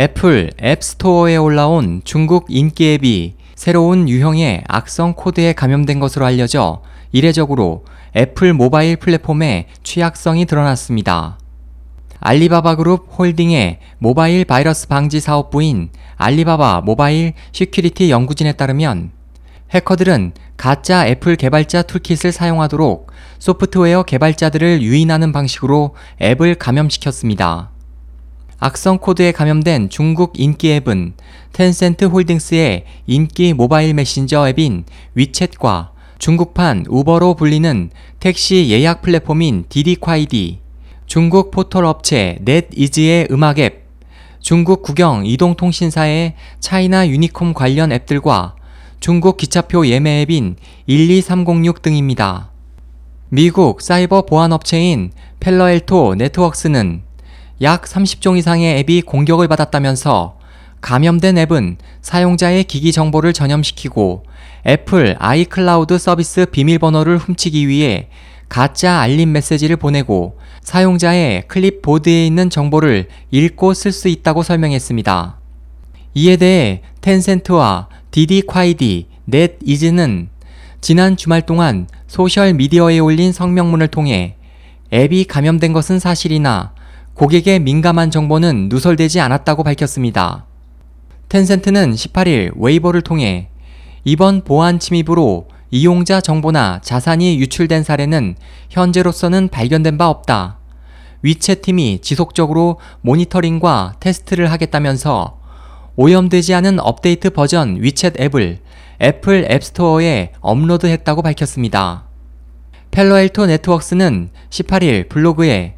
애플 앱스토어에 올라온 중국 인기 앱이 새로운 유형의 악성 코드에 감염된 것으로 알려져 이례적으로 애플 모바일 플랫폼에 취약성이 드러났습니다. 알리바바 그룹 홀딩의 모바일 바이러스 방지 사업부인 알리바바 모바일 시큐리티 연구진에 따르면 해커들은 가짜 애플 개발자 툴킷을 사용하도록 소프트웨어 개발자들을 유인하는 방식으로 앱을 감염시켰습니다. 악성 코드에 감염된 중국 인기 앱은 텐센트 홀딩스의 인기 모바일 메신저 앱인 위챗과 중국판 우버로 불리는 택시 예약 플랫폼인 디디콰이디, 중국 포털 업체 넷이즈의 음악 앱, 중국 국영 이동통신사의 차이나 유니콤 관련 앱들과 중국 기차표 예매 앱인 12306 등입니다. 미국 사이버 보안 업체인 팔로알토 네트웍스는 약 30종 이상의 앱이 공격을 받았다면서 감염된 앱은 사용자의 기기 정보를 전염시키고 애플 아이클라우드 서비스 비밀번호를 훔치기 위해 가짜 알림 메시지를 보내고 사용자의 클립보드에 있는 정보를 읽고 쓸 수 있다고 설명했습니다. 이에 대해 텐센트와 디디콰이디, 넷이즈는 지난 주말 동안 소셜 미디어에 올린 성명문을 통해 앱이 감염된 것은 사실이나 고객의 민감한 정보는 누설되지 않았다고 밝혔습니다. 텐센트는 18일 웨이보를 통해 이번 보안 침입으로 이용자 정보나 자산이 유출된 사례는 현재로서는 발견된 바 없다. 위챗 팀이 지속적으로 모니터링과 테스트를 하겠다면서 오염되지 않은 업데이트 버전 위챗 앱을 애플 앱스토어에 업로드했다고 밝혔습니다. 팔로알토 네트웍스는 18일 블로그에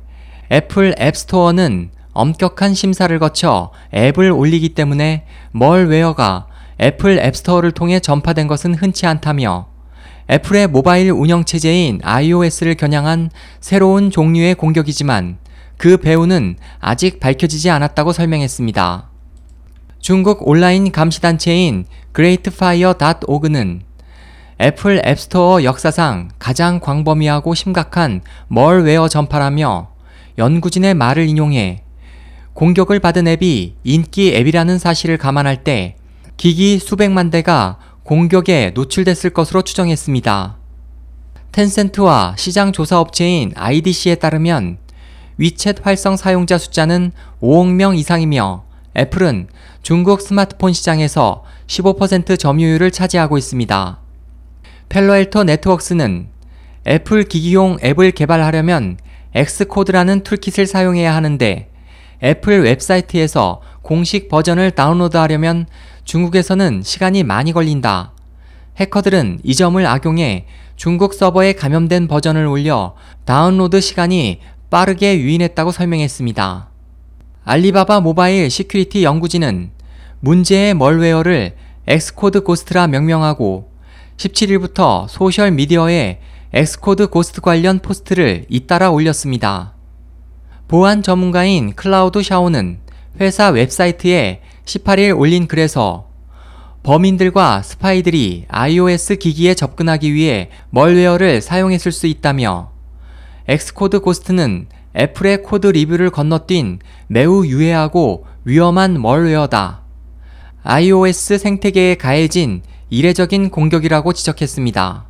애플 앱스토어는 엄격한 심사를 거쳐 앱을 올리기 때문에 멀웨어가 애플 앱스토어를 통해 전파된 것은 흔치 않다며 애플의 모바일 운영체제인 iOS를 겨냥한 새로운 종류의 공격이지만 그 배후는 아직 밝혀지지 않았다고 설명했습니다. 중국 온라인 감시단체인 greatfire.org는 애플 앱스토어 역사상 가장 광범위하고 심각한 멀웨어 전파라며 연구진의 말을 인용해 공격을 받은 앱이 인기 앱이라는 사실을 감안할 때 기기 수백만 대가 공격에 노출됐을 것으로 추정했습니다. 텐센트와 시장 조사 업체인 IDC에 따르면 위챗 활성 사용자 숫자는 5억 명 이상이며 애플은 중국 스마트폰 시장에서 15% 점유율을 차지하고 있습니다. 팔로알토 네트웍스는 애플 기기용 앱을 개발하려면 Xcode라는 툴킷을 사용해야 하는데 애플 웹사이트에서 공식 버전을 다운로드하려면 중국에서는 시간이 많이 걸린다. 해커들은 이 점을 악용해 중국 서버에 감염된 버전을 올려 다운로드 시간이 빠르게 유인했다고 설명했습니다. 알리바바 모바일 시큐리티 연구진은 문제의 멀웨어를 XcodeGhost라 명명하고 17일부터 소셜 미디어에 XcodeGhost 관련 포스트를 잇따라 올렸습니다. 보안 전문가인 클라우드 샤오는 회사 웹사이트에 18일 올린 글에서 범인들과 스파이들이 iOS 기기에 접근하기 위해 멀웨어를 사용했을 수 있다며 XcodeGhost는 애플의 코드 리뷰를 건너뛴 매우 유해하고 위험한 멀웨어다. iOS 생태계에 가해진 이례적인 공격이라고 지적했습니다.